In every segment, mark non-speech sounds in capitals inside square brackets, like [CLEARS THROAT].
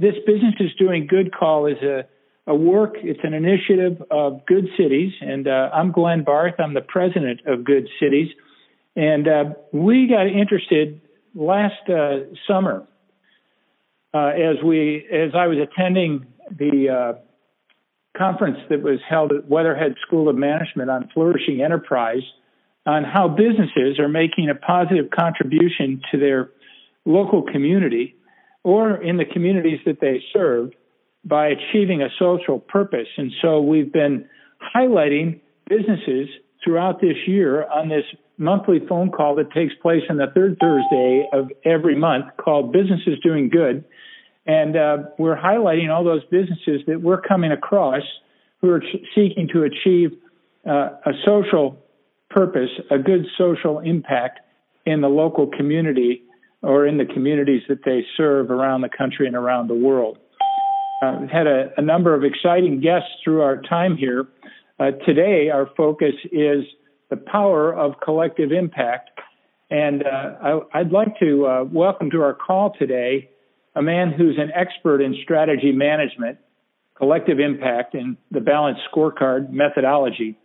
this Business is Doing Good call is a, a work, it's an initiative of Good Cities. And uh, I'm Glenn Barth. I'm the president of Good Cities. And uh, we got interested last uh, summer uh, as we as I was attending the uh, conference that was held at Weatherhead School of Management on flourishing enterprise on how businesses are making a positive contribution to their local community or in the communities that they serve by achieving a social purpose. And so we've been highlighting businesses throughout this year on this monthly phone call that takes place on the third Thursday of every month called Businesses Doing Good. And uh, we're highlighting all those businesses that we're coming across who are ch- seeking to achieve uh, a social purpose, a good social impact in the local community or in the communities that they serve around the country and around the world. Uh, we've had a, a, number of exciting guests through our time here. Uh, today, our focus is the power of collective impact. And uh, I, would like to uh, welcome to our call today a man who's an expert in strategy management, collective impact, and the balanced scorecard methodology.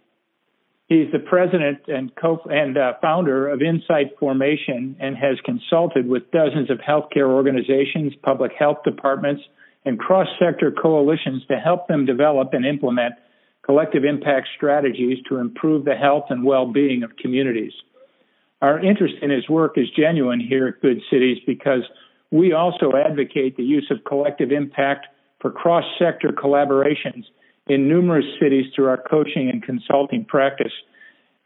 He's the president and co and uh, founder of Insight Formation and has consulted with dozens of healthcare organizations, public health departments, and cross-sector coalitions to help them develop and implement collective impact strategies to improve the health and well-being of communities. Our interest in his work is genuine here at Good Cities because we also advocate the use of collective impact for cross-sector collaborations in numerous cities through our coaching and consulting practice.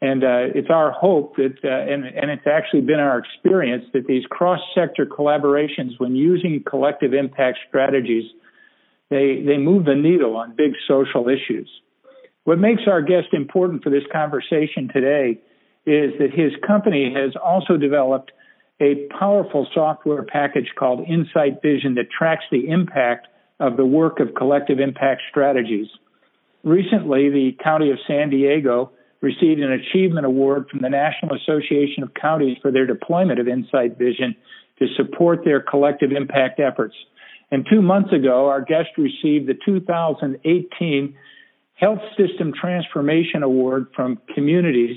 And uh, it's our hope that, uh, and, and, it's actually been our experience that these cross-sector collaborations, when using collective impact strategies, they, they move the needle on big social issues. What makes our guest important for this conversation today is that his company has also developed a powerful software package called Insight Vision that tracks the impact of the work of collective impact strategies. Recently, the County of San Diego received an achievement award from the National Association of Counties for their deployment of Insight Vision to support their collective impact efforts. And two months ago, our guest received the 2018 Health System Transformation Award from Communities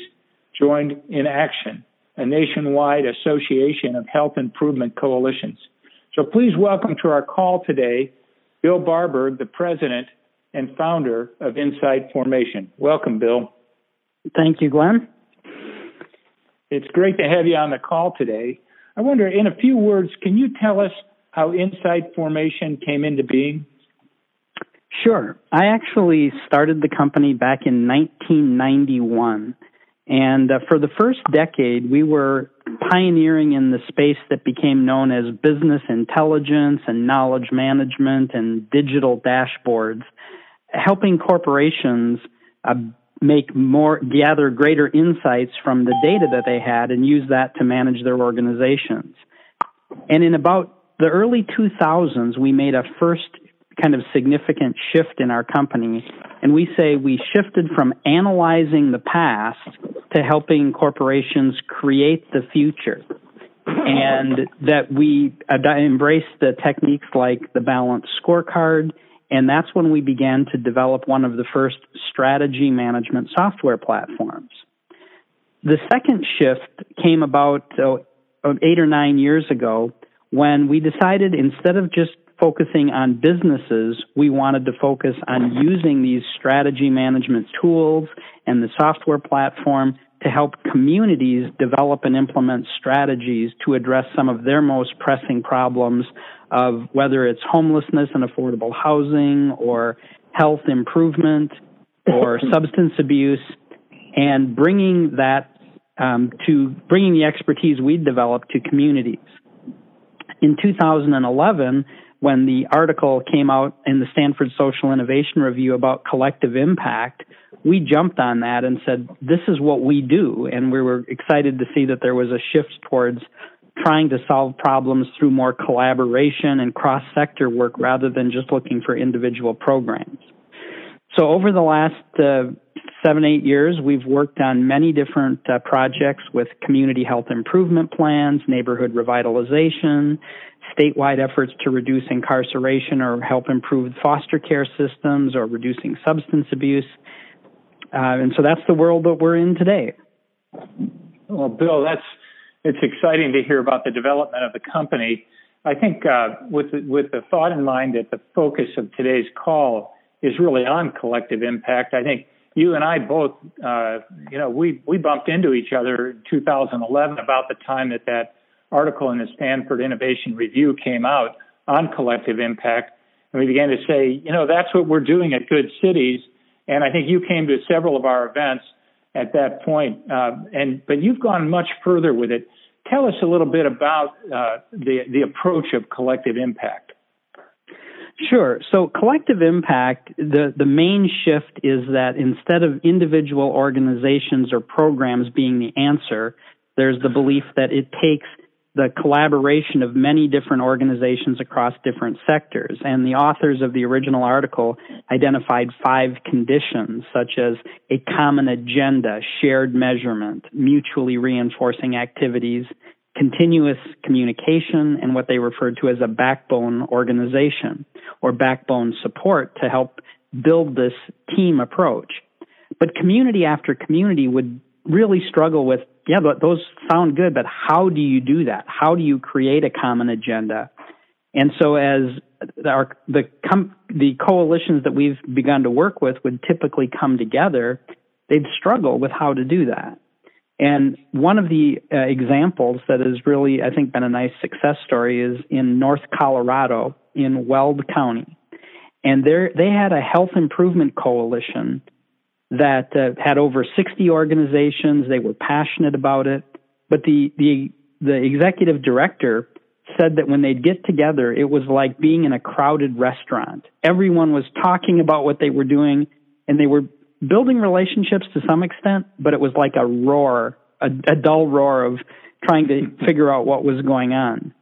Joined in Action, a nationwide association of health improvement coalitions. So please welcome to our call today Bill Barberg, the president and founder of Insight Formation. Welcome, Bill. Thank you, Glenn. It's great to have you on the call today. I wonder, in a few words, can you tell us how Insight Formation came into being? Sure. I actually started the company back in 1991. And uh, for the first decade, we were pioneering in the space that became known as business intelligence and knowledge management and digital dashboards helping corporations uh, make more, gather greater insights from the data that they had and use that to manage their organizations. And in about the early 2000s, we made a first kind of significant shift in our company. And we say we shifted from analyzing the past to helping corporations create the future. And that we embraced the techniques like the balanced scorecard and that's when we began to develop one of the first strategy management software platforms. The second shift came about uh, eight or nine years ago when we decided instead of just focusing on businesses, we wanted to focus on using these strategy management tools and the software platform to help communities develop and implement strategies to address some of their most pressing problems of whether it's homelessness and affordable housing or health improvement or [LAUGHS] substance abuse and bringing that um, to bringing the expertise we developed to communities. In 2011, when the article came out in the Stanford Social Innovation Review about collective impact, we jumped on that and said, this is what we do. And we were excited to see that there was a shift towards trying to solve problems through more collaboration and cross sector work rather than just looking for individual programs. So over the last uh, seven, eight years, we've worked on many different uh, projects with community health improvement plans, neighborhood revitalization, statewide efforts to reduce incarceration or help improve foster care systems or reducing substance abuse. Uh, and so that's the world that we're in today. Well, Bill, that's it's exciting to hear about the development of the company. I think uh, with the, with the thought in mind that the focus of today's call is really on collective impact. I think you and I both, uh, you know, we we bumped into each other in 2011 about the time that that article in the Stanford Innovation Review came out on collective impact, and we began to say, you know, that's what we're doing at Good Cities. And I think you came to several of our events at that point, uh, and but you've gone much further with it. Tell us a little bit about uh, the the approach of collective impact. Sure. So collective impact, the, the main shift is that instead of individual organizations or programs being the answer, there's the belief that it takes the collaboration of many different organizations across different sectors. And the authors of the original article identified five conditions, such as a common agenda, shared measurement, mutually reinforcing activities, continuous communication, and what they referred to as a backbone organization or backbone support to help build this team approach. But community after community would really struggle with yeah, but those sound good, but how do you do that? How do you create a common agenda? And so as our, the, com- the coalitions that we've begun to work with would typically come together, they'd struggle with how to do that. And one of the uh, examples that has really, I think, been a nice success story is in North Colorado in Weld County. And they had a health improvement coalition that uh, had over 60 organizations. They were passionate about it. But the, the, the executive director said that when they'd get together, it was like being in a crowded restaurant. Everyone was talking about what they were doing and they were building relationships to some extent, but it was like a roar, a, a dull roar of trying to [LAUGHS] figure out what was going on.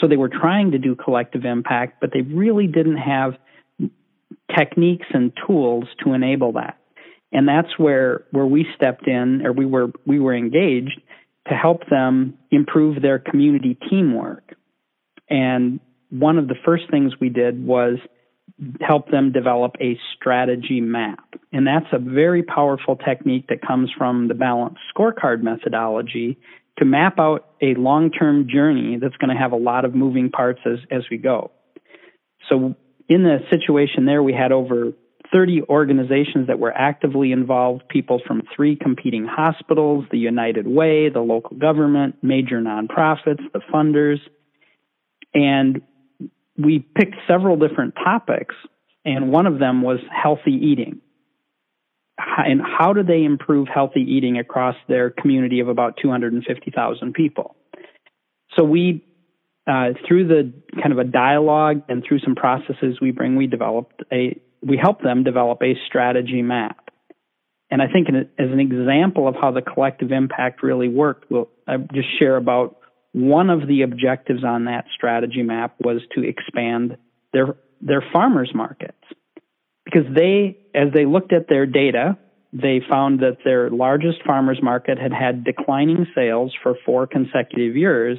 So they were trying to do collective impact, but they really didn't have techniques and tools to enable that and that's where where we stepped in or we were we were engaged to help them improve their community teamwork. And one of the first things we did was help them develop a strategy map. And that's a very powerful technique that comes from the balanced scorecard methodology to map out a long-term journey that's going to have a lot of moving parts as as we go. So in the situation there we had over 30 organizations that were actively involved, people from three competing hospitals, the United Way, the local government, major nonprofits, the funders. And we picked several different topics, and one of them was healthy eating. And how do they improve healthy eating across their community of about 250,000 people? So we uh, through the kind of a dialogue and through some processes we bring, we developed a we help them develop a strategy map. And I think as an example of how the collective impact really worked, we'll I'll just share about one of the objectives on that strategy map was to expand their their farmers markets. Because they as they looked at their data, they found that their largest farmers market had had declining sales for four consecutive years.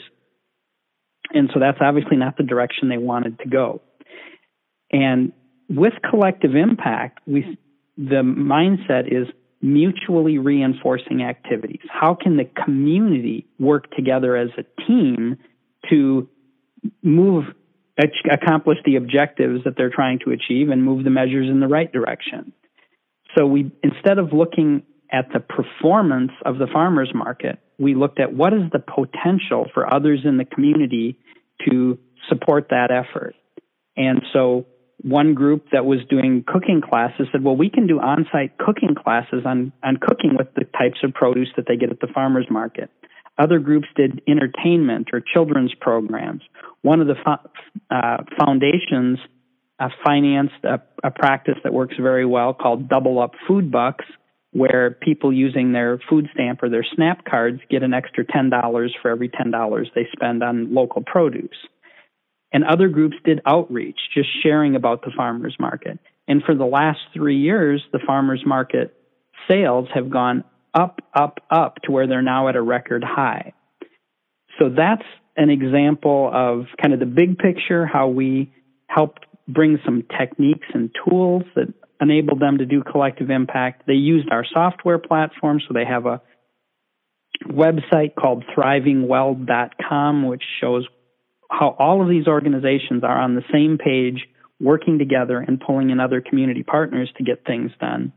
And so that's obviously not the direction they wanted to go. And with collective impact, we, the mindset is mutually reinforcing activities. How can the community work together as a team to move, accomplish the objectives that they're trying to achieve and move the measures in the right direction? So we, instead of looking at the performance of the farmer's market, we looked at what is the potential for others in the community to support that effort. And so one group that was doing cooking classes said, well, we can do on-site cooking classes on, on cooking with the types of produce that they get at the farmer's market. Other groups did entertainment or children's programs. One of the fo- uh, foundations uh, financed a, a practice that works very well called Double Up Food Bucks, where people using their food stamp or their SNAP cards get an extra $10 for every $10 they spend on local produce. And other groups did outreach, just sharing about the farmers market. And for the last three years, the farmers market sales have gone up, up, up to where they're now at a record high. So that's an example of kind of the big picture, how we helped bring some techniques and tools that enabled them to do collective impact. They used our software platform, so they have a website called thrivingweld.com, which shows how all of these organizations are on the same page, working together and pulling in other community partners to get things done.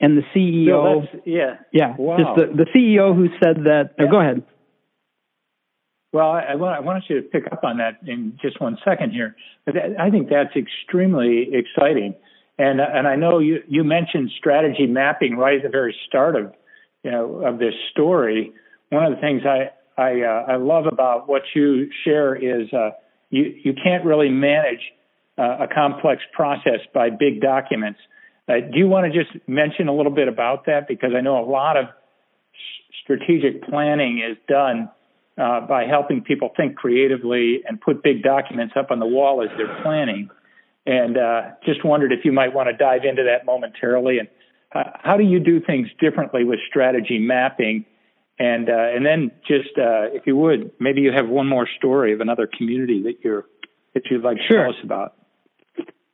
And the CEO, yeah, yeah, wow. just the, the CEO who said that. Oh, yeah. Oh, go ahead. Well, I, I want you to pick up on that in just one second here. But I think that's extremely exciting, and and I know you you mentioned strategy mapping right at the very start of you know of this story. One of the things I I uh, I love about what you share is uh, you you can't really manage uh, a complex process by big documents. Uh, do you want to just mention a little bit about that because I know a lot of strategic planning is done uh, by helping people think creatively and put big documents up on the wall as they're planning. And uh, just wondered if you might want to dive into that momentarily. And how do you do things differently with strategy mapping? And uh, and then just uh, if you would, maybe you have one more story of another community that you're that you'd like to sure. tell us about.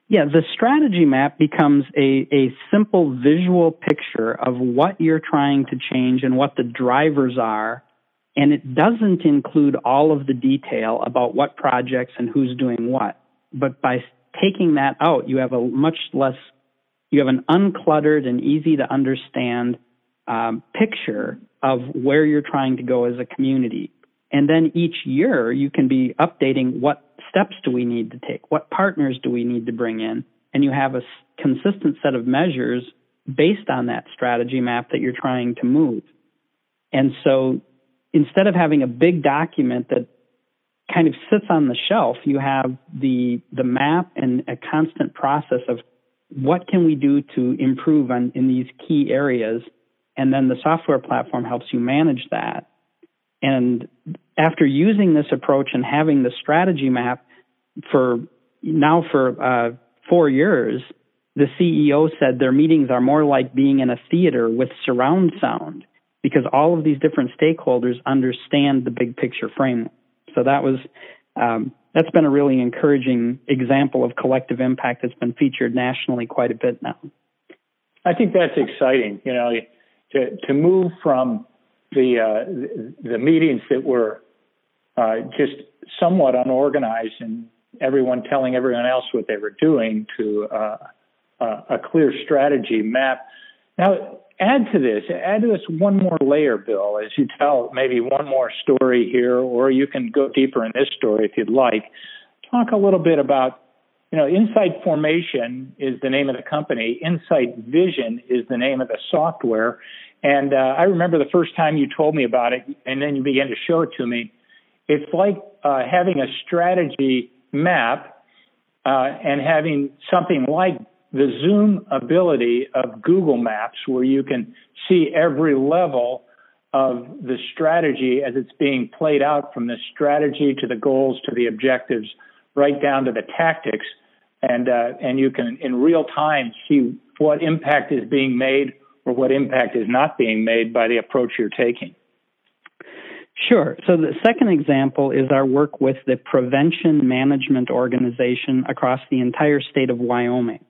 Yeah, the strategy map becomes a, a simple visual picture of what you're trying to change and what the drivers are. And it doesn't include all of the detail about what projects and who's doing what. But by taking that out, you have a much less, you have an uncluttered and easy to understand um, picture of where you're trying to go as a community. And then each year you can be updating what steps do we need to take? What partners do we need to bring in? And you have a consistent set of measures based on that strategy map that you're trying to move. And so instead of having a big document that kind of sits on the shelf, you have the the map and a constant process of what can we do to improve on in these key areas and then the software platform helps you manage that. And after using this approach and having the strategy map for now for uh, four years, the CEO said their meetings are more like being in a theater with surround sound because all of these different stakeholders understand the big picture framework. So that was um, that's been a really encouraging example of collective impact that's been featured nationally quite a bit now. I think that's exciting. You know, to to move from the uh, the meetings that were uh, just somewhat unorganized and everyone telling everyone else what they were doing to uh, a clear strategy map. Now, add to this, add to this one more layer, Bill, as you tell maybe one more story here, or you can go deeper in this story if you'd like. Talk a little bit about, you know, Insight Formation is the name of the company. Insight Vision is the name of the software. And uh, I remember the first time you told me about it, and then you began to show it to me. It's like uh, having a strategy map uh, and having something like the zoom ability of Google Maps, where you can see every level of the strategy as it's being played out from the strategy to the goals to the objectives, right down to the tactics. And, uh, and you can in real time see what impact is being made or what impact is not being made by the approach you're taking? Sure. So the second example is our work with the Prevention Management Organization across the entire state of Wyoming.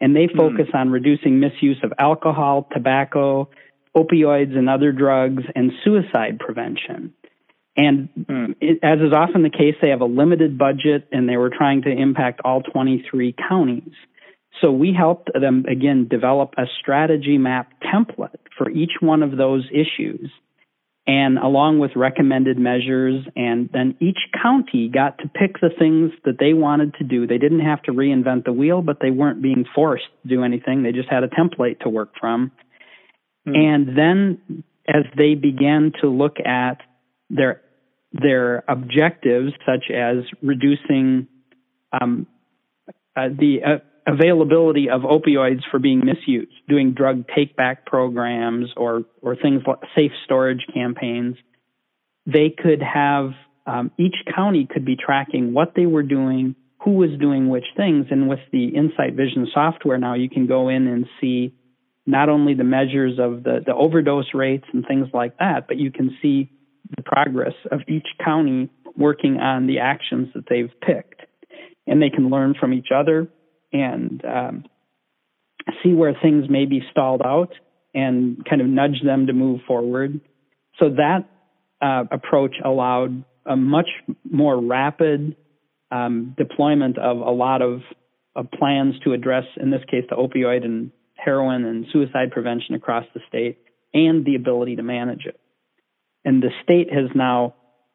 And they hmm. focus mm. on reducing misuse of alcohol, tobacco, opioids, and other drugs, and suicide prevention. And mm. it, as is often the case, they have a limited budget and they were trying to impact all 23 counties. So we helped them again develop a strategy map template for each one of those issues and along with recommended measures and then each county got to pick the things that they wanted to do. They didn't have to reinvent the wheel, but they weren't being forced to do anything. They just had a template to work from. Mm. And then as they began to look at their their objectives such as reducing um, uh, the uh, availability of opioids for being misused, doing drug take back programs or, or things like safe storage campaigns. They could have, um, each county could be tracking what they were doing, who was doing which things. And with the Insight Vision software now, you can go in and see not only the measures of the, the overdose rates and things like that, but you can see the progress of each county working on the actions that they've picked. And they can learn from each other and um, see where things may be stalled out and kind of nudge them to move forward. So that uh, approach allowed a much more rapid um, deployment of a lot of, of plans to address, in this case, the opioid and heroin and suicide prevention across the state and the ability to manage it. And the state has now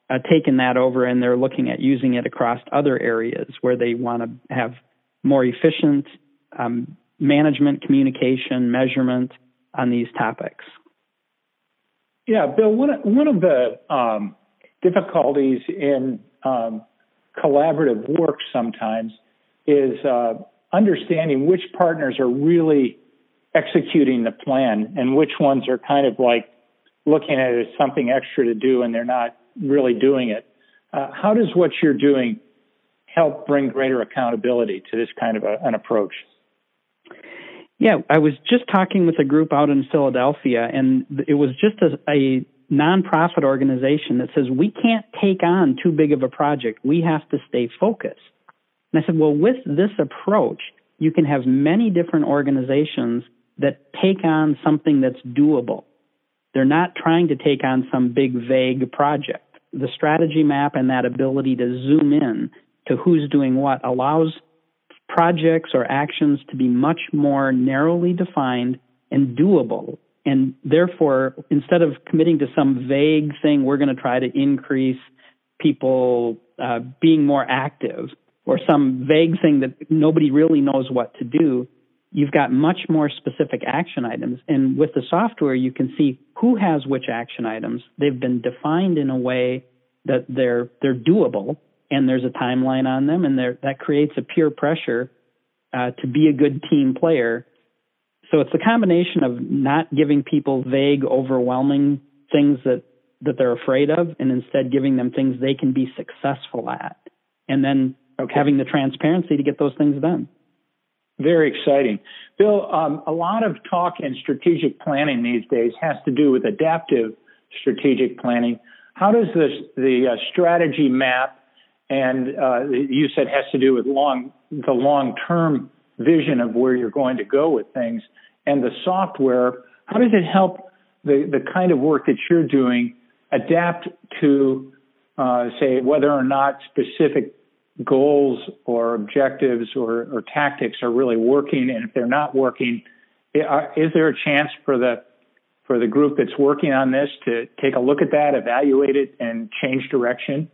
uh, taken that over and they're looking at using it across other areas where they want to have more efficient um, management, communication, measurement on these topics. Yeah, Bill, one of, one of the um, difficulties in um, collaborative work sometimes is uh, understanding which partners are really executing the plan and which ones are kind of like looking at it as something extra to do and they're not really doing it. Uh, how does what you're doing help bring greater accountability to this kind of a, an approach? Yeah, I was just talking with a group out in Philadelphia, and it was just a, a nonprofit organization that says we can't take on too big of a project. We have to stay focused. And I said, well, with this approach, you can have many different organizations that take on something that's doable. They're not trying to take on some big vague project. The strategy map and that ability to zoom in to who's doing what allows projects or actions to be much more narrowly defined and doable. And therefore, instead of committing to some vague thing, we're going to try to increase people uh, being more active or some vague thing that nobody really knows what to do, you've got much more specific action items. And with the software, you can see who has which action items. They've been defined in a way that they're they're doable, and there's a timeline on them, and that creates a peer pressure uh, to be a good team player. So it's a combination of not giving people vague, overwhelming things that that they're afraid of, and instead giving them things they can be successful at, and then okay. having the transparency to get those things done. Very exciting. Bill, um, a lot of talk in strategic planning these days has to do with adaptive strategic planning. How does this, the uh, strategy map and uh, you said has to do with long, the long-term vision of where you're going to go with things and the software, how does it help the, the kind of work that you're doing adapt to, uh, say, whether or not specific goals or objectives or, or tactics are really working, and if they're not working, uh, is there a chance for the for the group that's working on this to take a look at that, evaluate it, and change direction?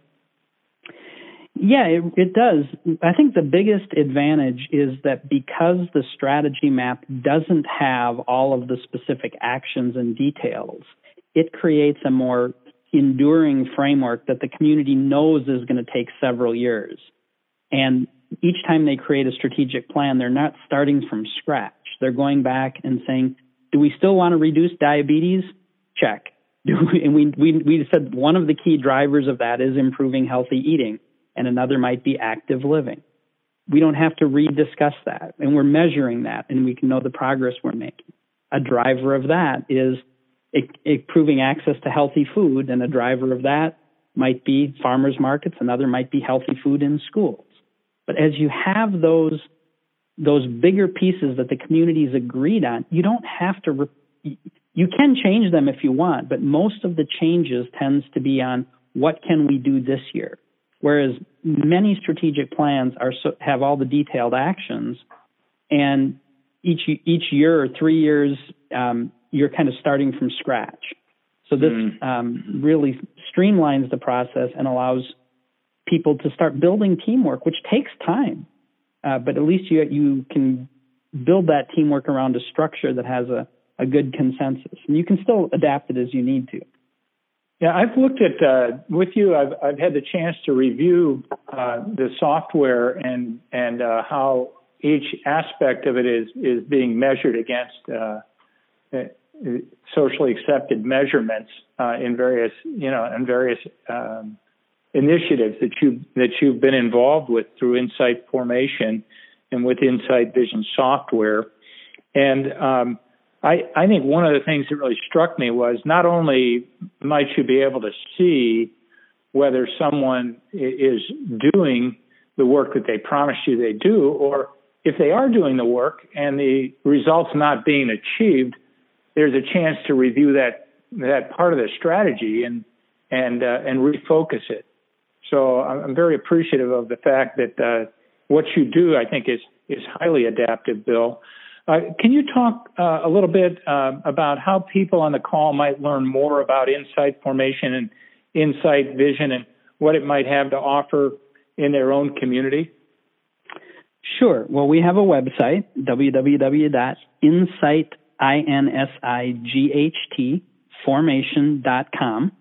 Yeah, it, it, does. I think the biggest advantage is that because the strategy map doesn't have all of the specific actions and details, it creates a more enduring framework that the community knows is going to take several years. And each time they create a strategic plan, they're not starting from scratch. They're going back and saying, do we still want to reduce diabetes? Check. [LAUGHS] We, and we, we, we said one of the key drivers of that is improving healthy eating, and another might be active living. We don't have to rediscuss that, and we're measuring that, and we can know the progress we're making. A driver of that is improving access to healthy food, and a driver of that might be farmers markets, another might be healthy food in schools. But as you have those those bigger pieces that the community's agreed on, you don't have to. Re- you can change them if you want, but most of the changes tends to be on what can we do this year. Whereas many strategic plans are so, have all the detailed actions, and each each year or three years, um, you're kind of starting from scratch. So this mm. um, really streamlines the process and allows people to start building teamwork, which takes time. Uh, but at least you you can build that teamwork around a structure that has a, a good consensus, and you can still adapt it as you need to. Yeah, I've looked at uh, with you. I've I've had the chance to review uh, the software and and uh, how each aspect of it is is being measured against uh, socially accepted measurements uh, in various you know in various um, initiatives that you that you've been involved with through Insight Formation and with Insight Vision software. And um, I, I think one of the things that really struck me was not only might you be able to see whether someone is doing the work that they promised you they do, or if they are doing the work and the results not being achieved, there's a chance to review that that part of the strategy and and uh, and refocus it. So I'm very appreciative of the fact that uh, what you do, I think, is is highly adaptive, Bill. Uh, can you talk uh, a little bit uh, about how people on the call might learn more about insight formation and insight vision and what it might have to offer in their own community? Sure. Well, we have a website, www.insight, INSIGHTFORMATION.COM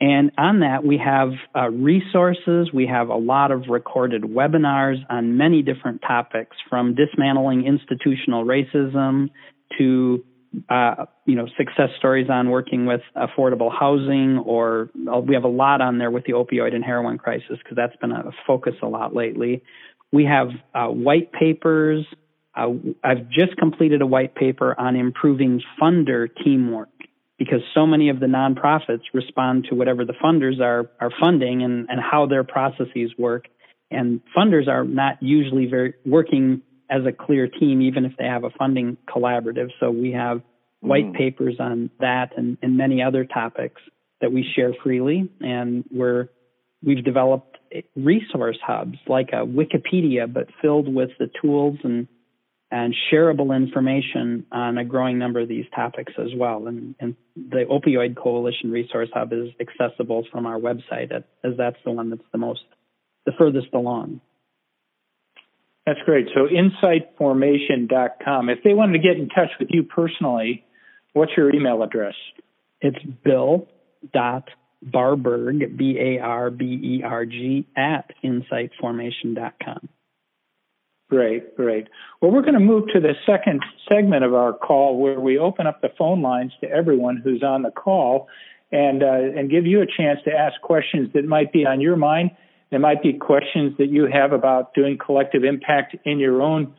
and on that, we have uh, resources. We have a lot of recorded webinars on many different topics, from dismantling institutional racism to uh, you know, success stories on working with affordable housing, or uh, we have a lot on there with the opioid and heroin crisis because that's been a focus a lot lately. We have uh, white papers. Uh, I've just completed a white paper on improving funder teamwork because so many of the nonprofits respond to whatever the funders are are funding and, and how their processes work. And funders are not usually very working as a clear team, even if they have a funding collaborative. So we have white mm. papers on that and, and many other topics that we share freely. And we're, we've developed resource hubs like a Wikipedia, but filled with the tools and, and shareable information on a growing number of these topics as well. And, and the Opioid Coalition Resource Hub is accessible from our website as that's the one that's the most, the furthest along. That's great. So insightformation.com. If they wanted to get in touch with you personally, what's your email address? It's bill.barberg, B-A-R-B-E-R-G, at insightformation.com. Great, great. Well, we're going to move to the second segment of our call where we open up the phone lines to everyone who's on the call and, uh, and give you a chance to ask questions that might be on your mind there might be questions that you have about doing collective impact in your own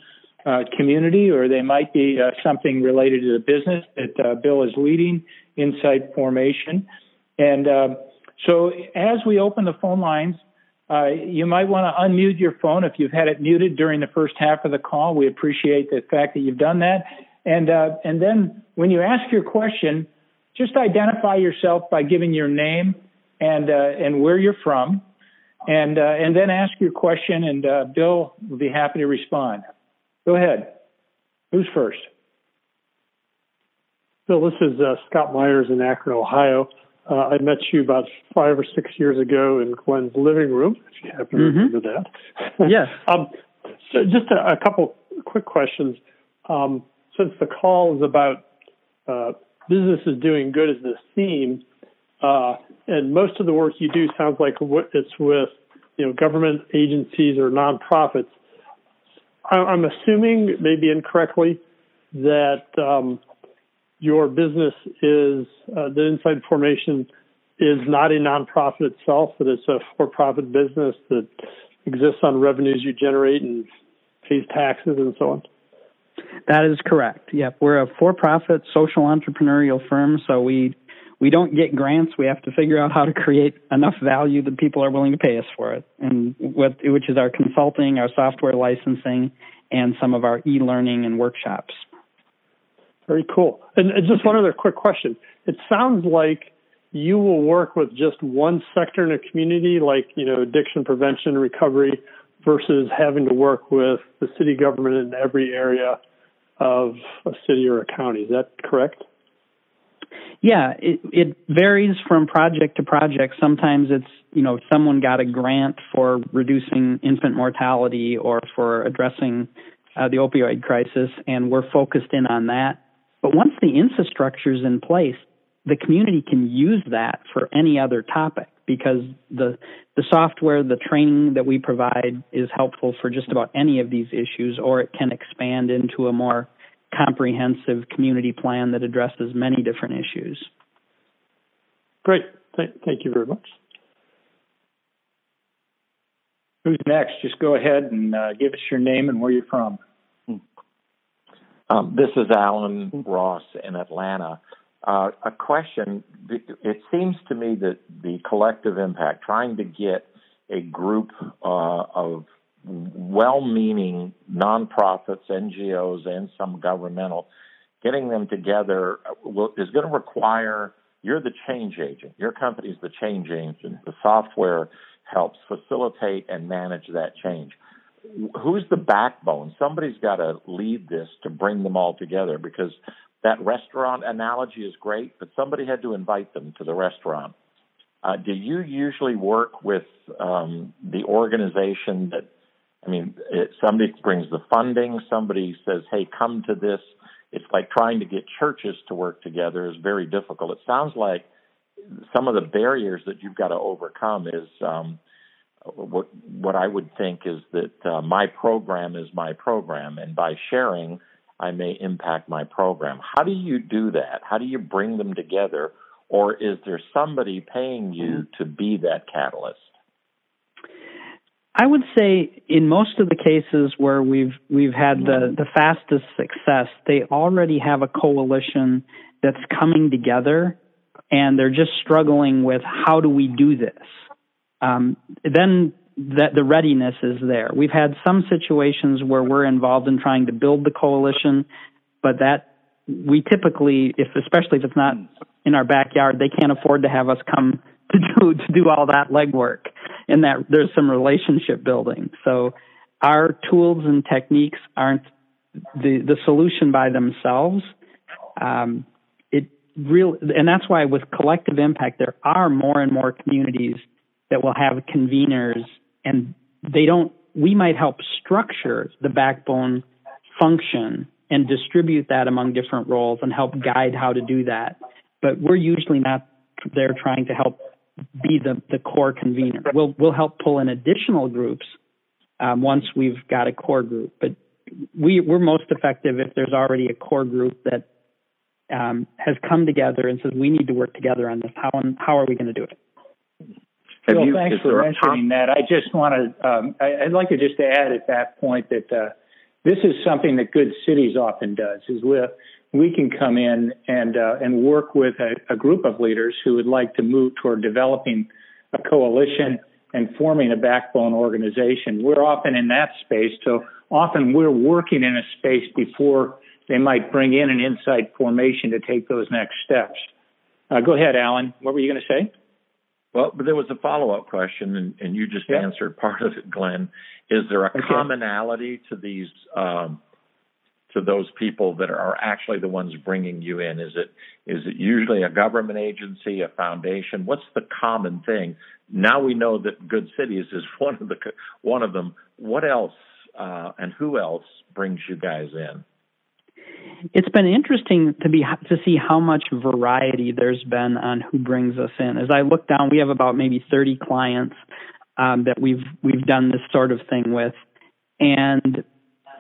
uh, community, or they might be uh, something related to the business that uh, Bill is leading, insight formation. And uh, so as we open the phone lines, uh, you might want to unmute your phone if you've had it muted during the first half of the call. We appreciate the fact that you've done that. And, uh, and then when you ask your question, just identify yourself by giving your name and, and where you're from and uh, and then ask your question, and uh, Bill will be happy to respond. Go ahead. Who's first? Bill, this is uh, Scott Myers in Akron, Ohio. Uh, I met you about five or six years ago in Glenn's living room, if you happen to mm-hmm. remember that. [LAUGHS] yes. um, so just a, a, couple quick questions. Um, since the call is about uh, businesses doing good as the theme, uh, and most of the work you do sounds like it's with you know government agencies or nonprofits. I'm assuming, maybe incorrectly, that um, your business is uh, the Insight Formation is not a nonprofit itself, but it's a for-profit business that exists on revenues you generate and pays taxes and so on. That is correct. Yep, we're a for-profit social entrepreneurial firm, so we we don't get grants. We have to figure out how to create enough value that people are willing to pay us for it, and what, which is our consulting, our software licensing, and some of our e-learning and workshops. Very cool. And, just one other quick question. It sounds like you will work with just one sector in a community, like you know addiction prevention, recovery, versus having to work with the city government in every area of a city or a county. Is that correct? Yeah, it, it varies from project to project. Sometimes it's, you know, someone got a grant for reducing infant mortality or for addressing uh, the opioid crisis, and we're focused in on that. But once the infrastructure is in place, the community can use that for any other topic because the the software, the training that we provide is helpful for just about any of these issues, or it can expand into a more comprehensive community plan that addresses many different issues. Great. Th- thank you very much. Who's next? Just go ahead and uh, give us your name and where you're from. Um, this is Alan Ross in Atlanta. Uh, a question. It seems to me that the collective impact, trying to get a group uh, of well-meaning nonprofits, NGOs, and some governmental, getting them together will, is going to require. You're the change agent. Your company is the change agent. The software helps facilitate and manage that change. Who's the backbone? Somebody's got to lead this to bring them all together because that restaurant analogy is great, but somebody had to invite them to the restaurant. Uh, do you usually work with um, the organization that, I mean, it, somebody brings the funding, somebody says, hey, come to this. It's like trying to get churches to work together is very difficult. It sounds like some of the barriers that you've got to overcome is um, what what I would think is that uh, my program is my program, and by sharing, I may impact my program. How do you do that? How do you bring them together? Or is there somebody paying you to be that catalyst? I would say in most of the cases where we've we've had the, the fastest success, they already have a coalition that's coming together and they're just struggling with how do we do this. Um, then that the readiness is there. We've had some situations where we're involved in trying to build the coalition, but that we typically, if especially if it's not in our backyard, they can't afford to have us come to do to do all that legwork, and that there's some relationship building. So our tools and techniques aren't the the solution by themselves. Um, it real, and that's why with collective impact, there are more and more communities that will have conveners and they don't we might help structure the backbone function and distribute that among different roles and help guide how to do that. But we're usually not there trying to help be the, the core convener. We'll we'll help pull in additional groups um, once we've got a core group. But we we're most effective if there's already a core group that um, has come together and says we need to work together on this. How how are we going to do it Bill, you, thanks for mentioning that. I just want to, um, I, would like to just add at that point that uh, this is something that Good Cities often does. Is we we can come in and uh, and work with a, a, group of leaders who would like to move toward developing a coalition and forming a backbone organization. We're often in that space, so often we're working in a space before they might bring in an insight formation to take those next steps. Uh, go ahead, Alan. What were you going to say? Well, but there was a follow up question, and, and, you just yeah. answered part of it, Glenn. Is there a okay. commonality to these um, to those people that are actually the ones bringing you in? Is it is it usually a government agency, a foundation? What's the common thing? Now we know that Good Cities is [LAUGHS] one of the one of them. What else uh, and who else brings you guys in? It's been interesting to be to see how much variety there's been on who brings us in. As I look down, we have about maybe 30 clients um, that we've we've done this sort of thing with, and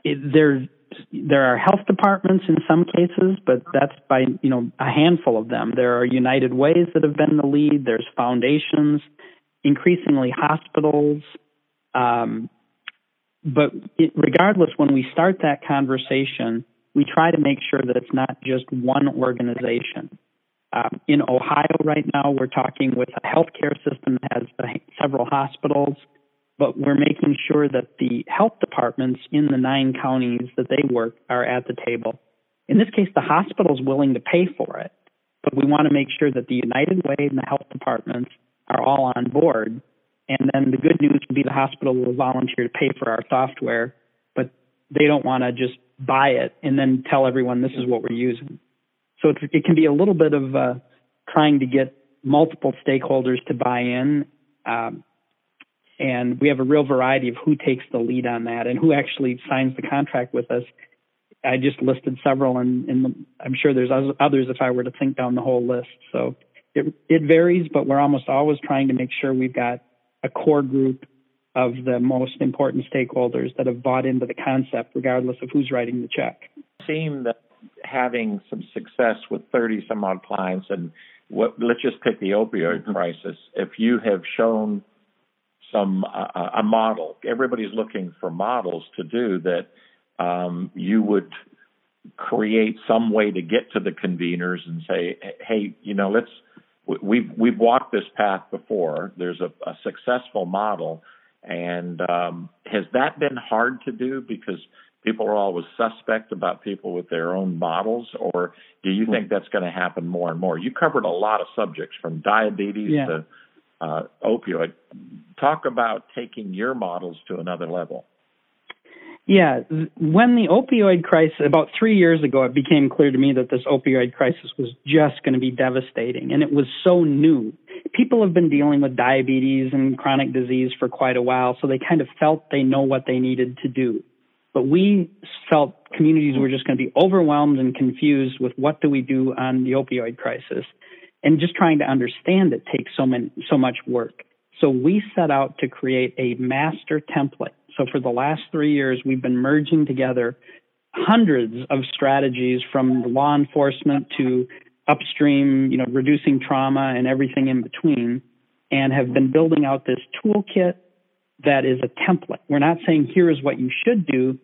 it, there there are health departments in some cases, but that's by you know a handful of them. There are United Ways that have been the lead. There's foundations, increasingly hospitals. Um, but it, regardless, when we start that conversation, we try to make sure that it's not just one organization. Um, in Ohio right now, we're talking with a healthcare system that has several hospitals, but we're making sure that the health departments in the nine counties that they work are at the table. In this case, the hospital is willing to pay for it, but we want to make sure that the United Way and the health departments are all on board. And then the good news would be the hospital will volunteer to pay for our software, they don't want to just buy it and then tell everyone this is what we're using. So it can be a little bit of uh, trying to get multiple stakeholders to buy in. Um, and we have a real variety of who takes the lead on that and who actually signs the contract with us. I just listed several, and, and I'm sure there's others if I were to think down the whole list. So it, it varies, but we're almost always trying to make sure we've got a core group of the most important stakeholders that have bought into the concept, regardless of who's writing the check. Seem that having some success with 30 some odd clients, and what, let's just pick the opioid mm-hmm. crisis. If you have shown some uh, a model, everybody's looking for models to do that. Um, you would create some way to get to the conveners and say, hey, you know, let's we've we've walked this path before. There's a, a successful model, and um, has that been hard to do because people are always suspect about people with their own models, or do you think that's going to happen more and more? You covered a lot of subjects from diabetes yeah. to uh, opioid. Talk about taking your models to another level. Yeah, when the opioid crisis, about three years ago, it became clear to me that this opioid crisis was just going to be devastating. And it was so new. People have been dealing with diabetes and chronic disease for quite a while, so they kind of felt they know what they needed to do. But we felt communities were just going to be overwhelmed and confused with what do we do on the opioid crisis. And just trying to understand it takes so many, so much work. So we set out to create a master template so for the last three years, we've been merging together hundreds of strategies from law enforcement to upstream, you know, reducing trauma and everything in between, and have been building out this toolkit that is a template. We're not saying here is what you should do,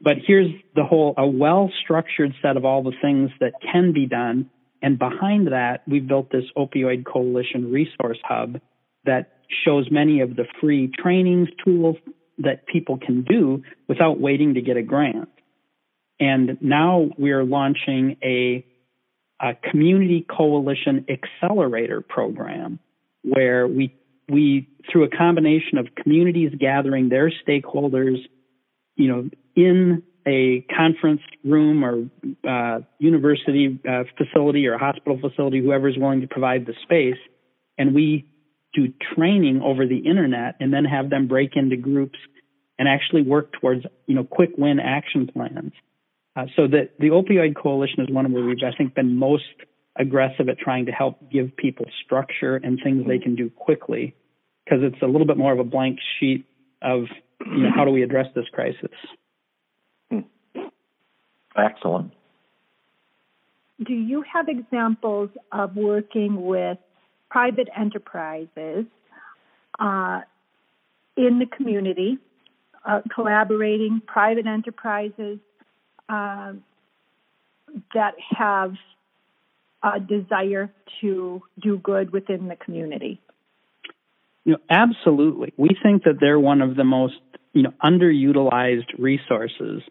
but here's the whole, a well structured set of all the things that can be done. And behind that, we've built this opioid coalition resource hub that shows many of the free trainings, tools, that people can do without waiting to get a grant. And now we're launching a, a community coalition accelerator program where we we through a combination of communities gathering their stakeholders, you know, in a conference room or uh, university uh, facility or hospital facility, whoever is willing to provide the space, and we do training over the internet and then have them break into groups and actually work towards you know quick win action plans. Uh, so that the opioid coalition is one where we've I think been most aggressive at trying to help give people structure and things they can do quickly because it's a little bit more of a blank sheet of you know how do we address this crisis. Excellent. Do you have examples of working with private enterprises uh, in the community, uh, collaborating, private enterprises uh, that have a desire to do good within the community? You know, absolutely. We think that they're one of the most you know underutilized resources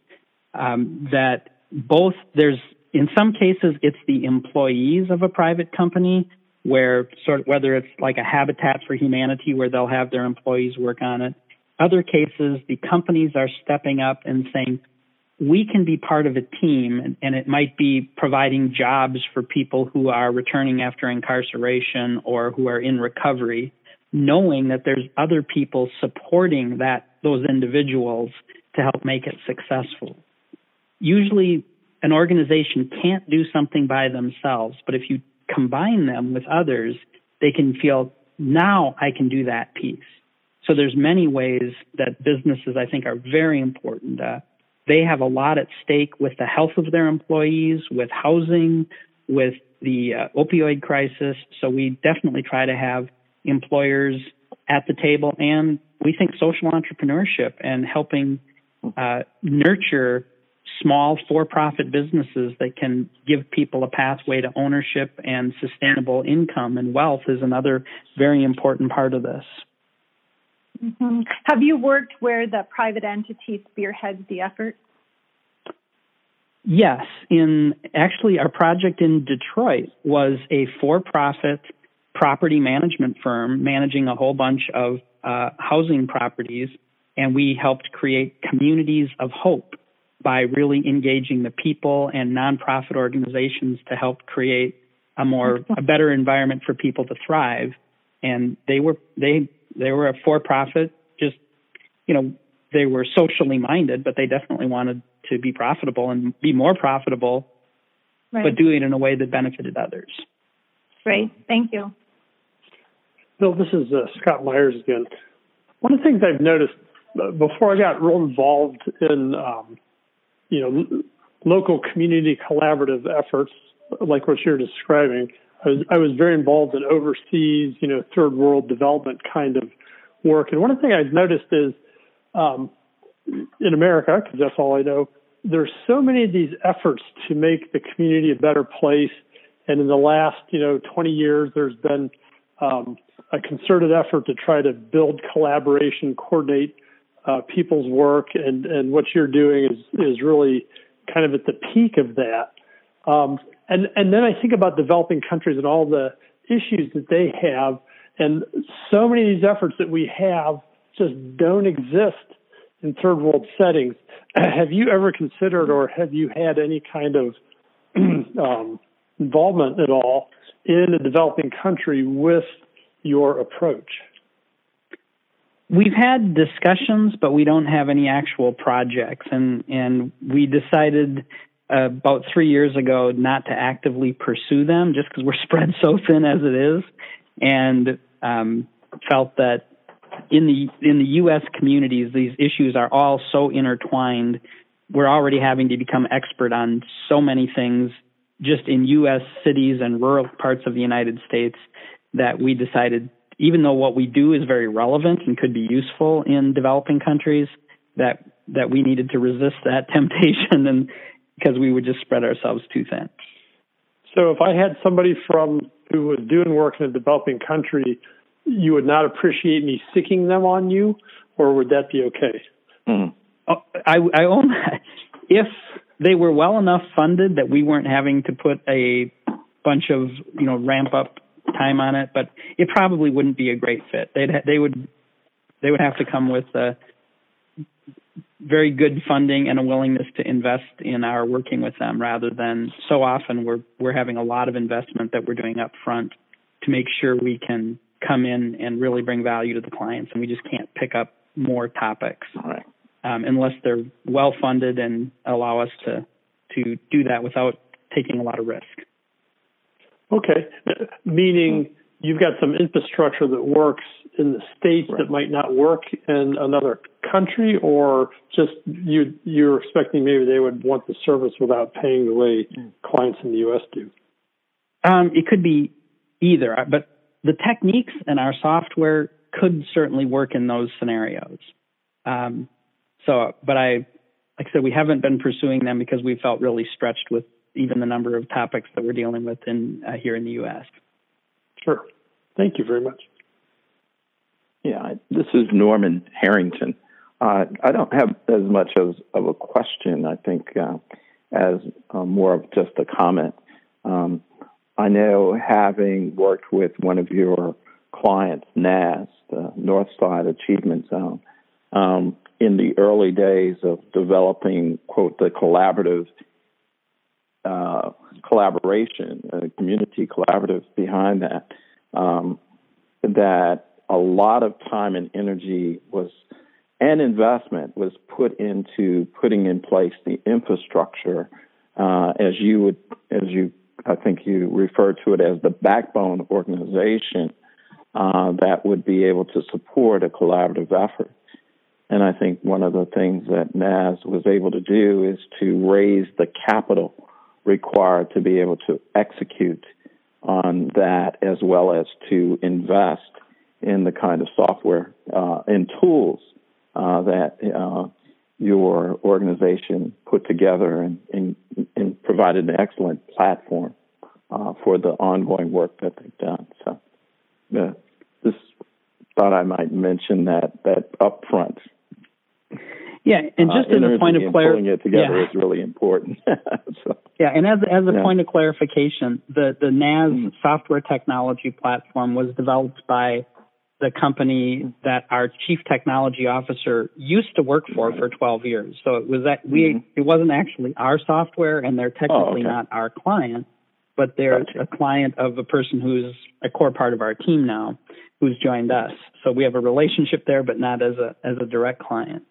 um, that both there's in some cases it's the employees of a private company where sort of whether it's like a Habitat for Humanity where they'll have their employees work on it. Other cases, the companies are stepping up and saying, we can be part of a team, and, it might be providing jobs for people who are returning after incarceration or who are in recovery, knowing that there's other people supporting that those individuals to help make it successful. Usually, an organization can't do something by themselves, but if you combine them with others, they can feel now I can do that piece. So there's many ways that businesses I think are very important. Uh, they have a lot at stake with the health of their employees, with housing, with the uh, opioid crisis. So we definitely try to have employers at the table, and we think social entrepreneurship and helping uh, nurture small for-profit businesses that can give people a pathway to ownership and sustainable income and wealth is another very important part of this. Mm-hmm. Have you worked where the private entity spearheads the effort? Yes. In actually, our project in Detroit was a for-profit property management firm managing a whole bunch of uh, housing properties, and we helped create communities of hope by really engaging the people and nonprofit organizations to help create a more a better environment for people to thrive. And they were they they were a for profit, just you know, they were socially minded, but they definitely wanted to be profitable and be more profitable, right. but do it in a way that benefited others. Great, thank you. Bill, this is uh, Scott Myers again. One of the things I've noticed uh, before I got real involved in um, you know, local community collaborative efforts like what you're describing. I was, I was very involved in overseas, you know, third world development kind of work. And one of the things I've noticed is um, in America, because that's all I know, there's so many of these efforts to make the community a better place. And in the last, you know, 20 years, there's been um, a concerted effort to try to build collaboration, coordinate uh, people's work, and and what you're doing is is really kind of at the peak of that. Um, and and then I think about developing countries and all the issues that they have, and so many of these efforts that we have just don't exist in third world settings. [CLEARS THROAT] have you ever considered, or have you had any kind of [CLEARS THROAT] um, involvement at all in a developing country with your approach? We've had discussions, but we don't have any actual projects, and and we decided uh, about three years ago not to actively pursue them, just because we're [LAUGHS] spread so thin as it is, and um, felt that in the in the U.S. communities, these issues are all so intertwined. We're already having to become expert on so many things just in U.S. cities and rural parts of the United States that we decided even though what we do is very relevant and could be useful in developing countries, that that we needed to resist that [LAUGHS] temptation and because we would just spread ourselves too thin. So if I had somebody from who was doing work in a developing country, you would not appreciate me sicking them on you, or would that be okay? Mm. Oh, I, I own that. If they were well enough funded that we weren't having to put a bunch of you know ramp up time on it, but it probably wouldn't be a great fit. They'd ha- they would they would have to come with a very good funding and a willingness to invest in our working with them rather than so often we're we're having a lot of investment that we're doing up front to make sure we can come in and really bring value to the clients and we just can't pick up more topics right. um, unless they're well funded and allow us to to do that without taking a lot of risk. Okay, meaning you've got some infrastructure that works in the states right. that might not work in another country, or just you you're expecting maybe they would want the service without paying the way clients in the U.S. do. Um, it could be either, but the techniques and our software could certainly work in those scenarios. Um, so, but I, like I said, we haven't been pursuing them because we felt really stretched with even the number of topics that we're dealing with in uh, here in the U.S. Sure. Thank you very much. Yeah, this is Norman Harrington. Uh, I don't have as much of, of a question, I think, uh, as uh, more of just a comment. Um, I know having worked with one of your clients, NAZ, the Northside Achievement Zone, um, in the early days of developing, quote, the collaborative uh, collaboration, a community collaborative behind that, um, that a lot of time and energy was and investment was put into putting in place the infrastructure uh, as you would as you I think you refer to it as the backbone organization uh, that would be able to support a collaborative effort. And I think one of the things that NAZ was able to do is to raise the capital required to be able to execute on that as well as to invest in the kind of software uh, and tools uh, that uh, your organization put together and, and, and provided an excellent platform uh, for the ongoing work that they've done. So, uh, just thought I might mention that that upfront yeah, and just uh, as a point of clarification, pulling it together yeah. is really important. [LAUGHS] so, yeah, and as as a yeah. point of clarification, the the NAZ mm-hmm. software technology platform was developed by the company that our chief technology officer used to work for for 12 years. So it was that we mm-hmm. it wasn't actually our software, and they're technically oh, okay. not our client, but they're gotcha. a client of a person who's a core part of our team now, who's joined us. So we have a relationship there, but not as a as a direct client.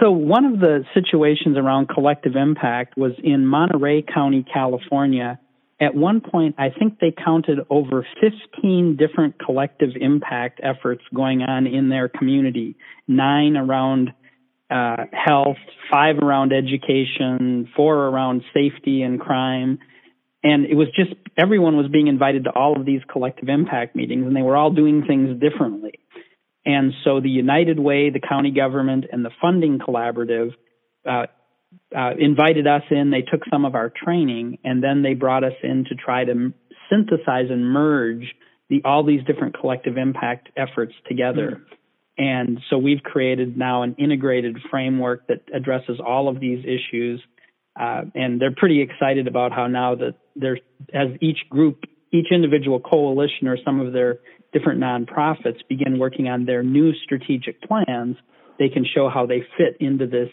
So, one of the situations around collective impact was in Monterey County, California. At one point, I think they counted over 15 different collective impact efforts going on in their community nine around uh, health, five around education, four around safety and crime. And it was just everyone was being invited to all of these collective impact meetings, and they were all doing things differently. And so the United Way, the county government, and the funding collaborative uh, uh, invited us in. They took some of our training, and then they brought us in to try to synthesize and merge the all these different collective impact efforts together. Mm-hmm. And so we've created now an integrated framework that addresses all of these issues. Uh, and they're pretty excited about how now that there's as each group, each individual coalition or some of their different nonprofits begin working on their new strategic plans, they can show how they fit into this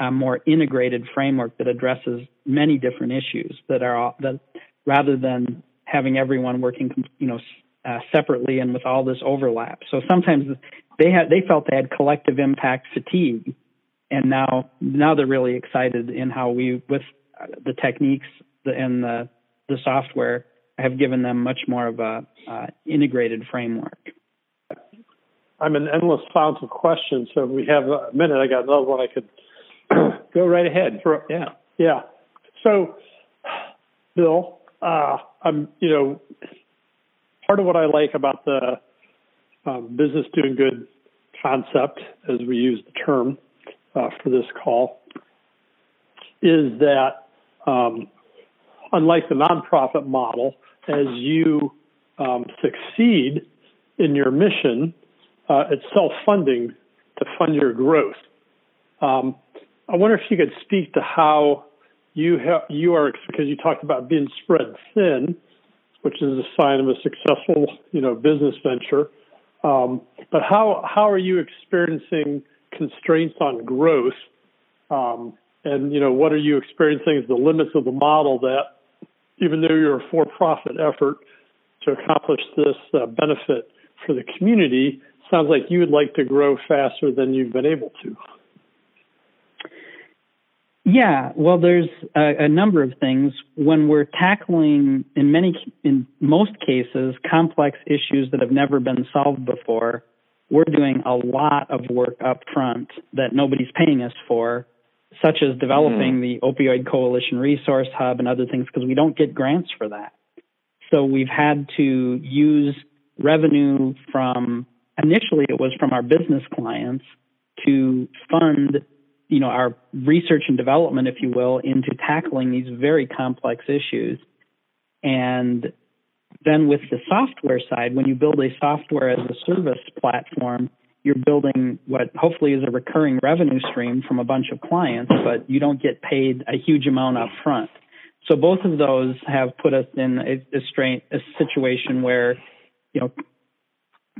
uh, more integrated framework that addresses many different issues that are all, that rather than having everyone working, you know, uh, separately and with all this overlap. So sometimes they had they felt they had collective impact fatigue, and now now they're really excited in how we with the techniques and the the software have given them much more of a uh, integrated framework. I'm an endless fount of questions, so if we have a minute. I got another one I could [CLEARS THROAT] go right ahead. For, yeah, yeah. So, Bill, uh, I'm you know part of what I like about the um, business doing good concept, as we use the term uh, for this call, is that um, unlike the nonprofit model, as you um, succeed in your mission, uh, it's self-funding to fund your growth. Um, I wonder if you could speak to how you ha- you are because you talked about being spread thin which is a sign of a successful, you know, business venture. Um, but how how are you experiencing constraints on growth? Um, and you know, what are you experiencing as the limits of the model that, even though you're a for-profit effort to accomplish this uh, benefit for the community, sounds like you would like to grow faster than you've been able to. Yeah, well, there's a, a, number of things when we're tackling, in many, in most cases, complex issues that have never been solved before. We're doing a lot of work up front that nobody's paying us for, such as developing mm. the Opioid Coalition Resource Hub and other things, because we don't get grants for that. So we've had to use revenue from, initially it was from our business clients to fund you know, our research and development, if you will, into tackling these very complex issues. And then with the software side, when you build a software as a service platform, you're building what hopefully is a recurring revenue stream from a bunch of clients, but you don't get paid a huge amount up front. So both of those have put us in a, a, strain, a situation where, you know,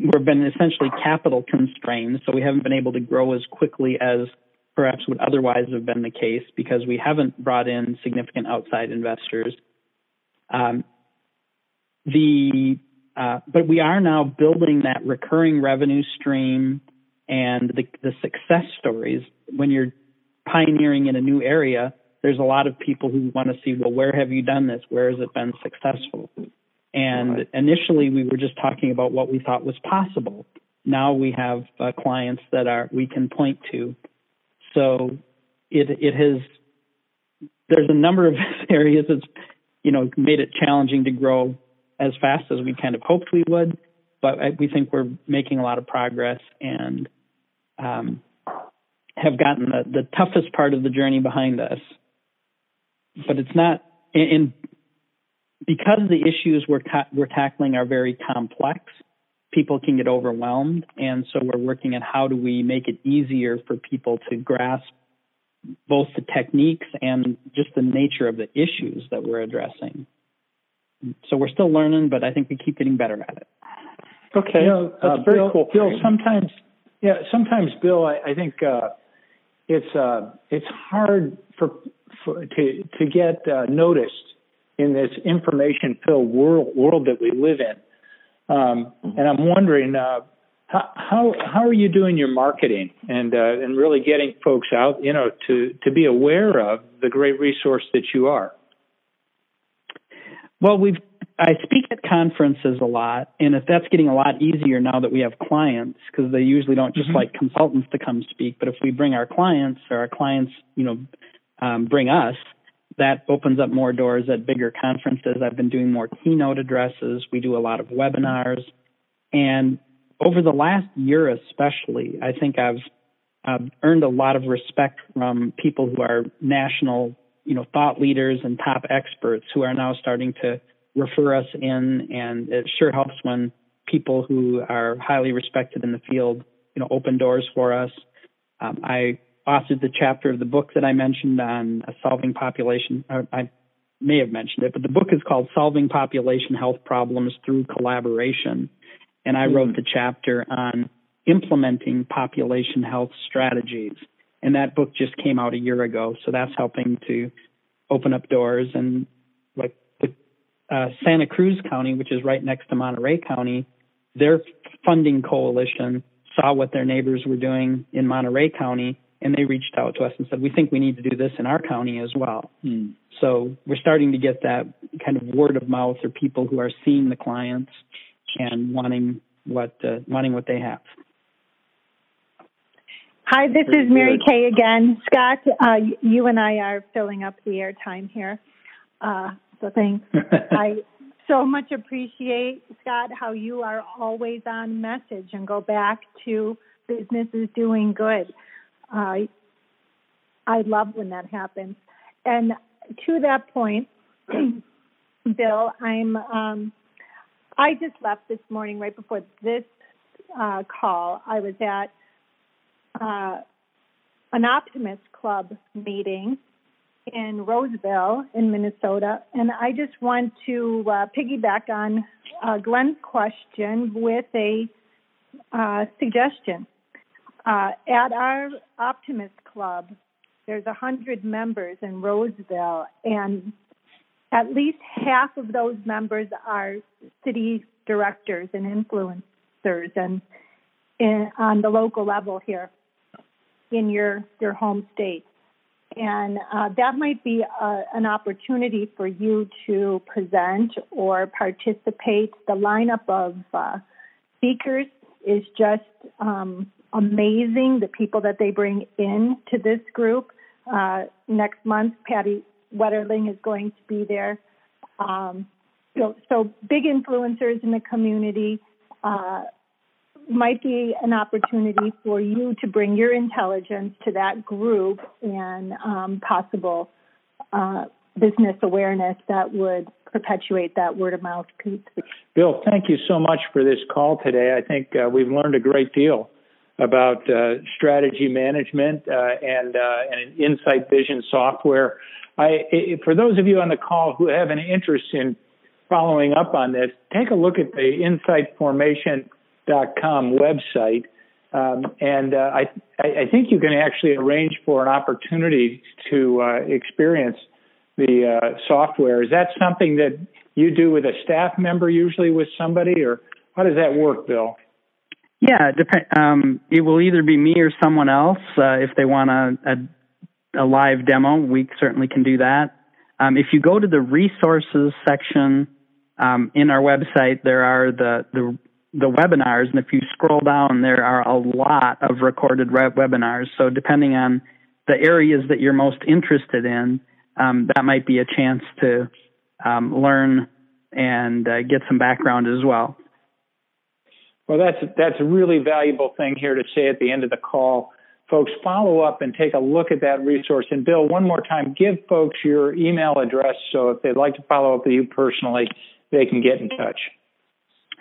we've been essentially capital constrained, so we haven't been able to grow as quickly as perhaps would otherwise have been the case because we haven't brought in significant outside investors. Um, the uh, but we are now building that recurring revenue stream and the, the success stories. When you're pioneering in a new area, there's a lot of people who want to see, well, where have you done this? Where has it been successful? And initially, we were just talking about what we thought was possible. Now we have uh, clients that are we can point to so it it has there's a number of [LAUGHS] areas that's you know made it challenging to grow as fast as we kind of hoped we would, but we think we're making a lot of progress and um, have gotten the, the toughest part of the journey behind us. But it's not, and because the issues we're ta- we're tackling are very complex, people can get overwhelmed. And so we're working at how do we make it easier for people to grasp both the techniques and just the nature of the issues that we're addressing. So we're still learning, but I think we keep getting better at it. Okay, you know, that's uh, very Bill, cool. Bill, sometimes, yeah, sometimes, Bill, I, I think uh, it's uh, it's hard for, for to to get uh, noticed in this information-filled world world that we live in. Um, mm-hmm. and I'm wondering uh, how, how how are you doing your marketing and uh, and really getting folks out, you know, to to be aware of the great resource that you are. Well, we've I speak at conferences a lot, and if that's getting a lot easier now that we have clients, because they usually don't just mm-hmm. like consultants to come speak, but if we bring our clients or our clients, you know, um, bring us, that opens up more doors at bigger conferences. I've been doing more keynote addresses. We do a lot of webinars. And over the last year, especially, I think I've uh, earned a lot of respect from people who are national, you know, thought leaders and top experts who are now starting to refer us in, and it sure helps when people who are highly respected in the field, you know, open doors for us. Um, I authored the chapter of the book that I mentioned on solving population. I may have mentioned it, but the book is called Solving Population Health Problems Through Collaboration. And I mm. wrote the chapter on implementing population health strategies. And that book just came out a year ago. So that's helping to open up doors. And like the, uh, Santa Cruz County, which is right next to Monterey County, their funding coalition saw what their neighbors were doing in Monterey County and they reached out to us and said, "We think we need to do this in our county as well." Mm. So we're starting to get that kind of word of mouth, or people who are seeing the clients and wanting what uh, wanting what they have. Hi, this Pretty is Mary good. Kay again. Scott, uh, you and I are filling up the airtime here. Uh, so thanks. [LAUGHS] I so much appreciate, Scott, how you are always on message and go back to businesses doing good. I I love when that happens. And to that point, [CLEARS THROAT] Bill, I'm um, I just left this morning right before this uh, call. I was at uh, an Optimist Club meeting in Roseville, in Minnesota, and I just want to uh, piggyback on uh, Glenn's question with a uh, suggestion. Uh, at our Optimist Club, there's a hundred members in Roseville, and at least half of those members are city directors and influencers, and in, on the local level here in your your home state. And uh, that might be a, uh, an opportunity for you to present or participate. The lineup of uh, speakers is just um, amazing, the people that they bring in to this group. Uh, next month, Patty Wetterling is going to be there. Um, so, so, big influencers in the community uh, might be an opportunity for you to bring your intelligence to that group and um, possible uh, business awareness that would perpetuate that word of mouth piece. Bill, thank you so much for this call today. I think uh, we've learned a great deal about uh, strategy management uh, and uh, and Insight Vision software. I, for those of you on the call who have an interest in following up on this, take a look at the insightformation.com website. Um, and uh, I, I think you can actually arrange for an opportunity to uh, experience the uh, software. Is that something that you do with a staff member, usually with somebody, or how does that work, Bill? Yeah, it depend. Um, it will either be me or someone else. Uh, if they want a, a, a live demo, we certainly can do that. Um, if you go to the resources section um, in our website, there are the, the the webinars, and if you scroll down, there are a lot of recorded re- webinars. So depending on the areas that you're most interested in, um, that might be a chance to um, learn and uh, get some background as well. Well, that's that's a really valuable thing here to say at the end of the call. Folks, follow up and take a look at that resource. And Bill, one more time, give folks your email address so if they'd like to follow up with you personally, they can get in touch.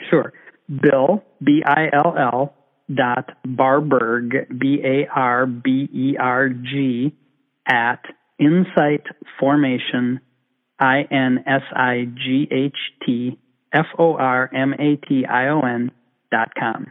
Sure. Bill, B I L L dot Barberg, B A R B E R G, at Insight Formation, I N S I G H T F O R M A T I O N dot com.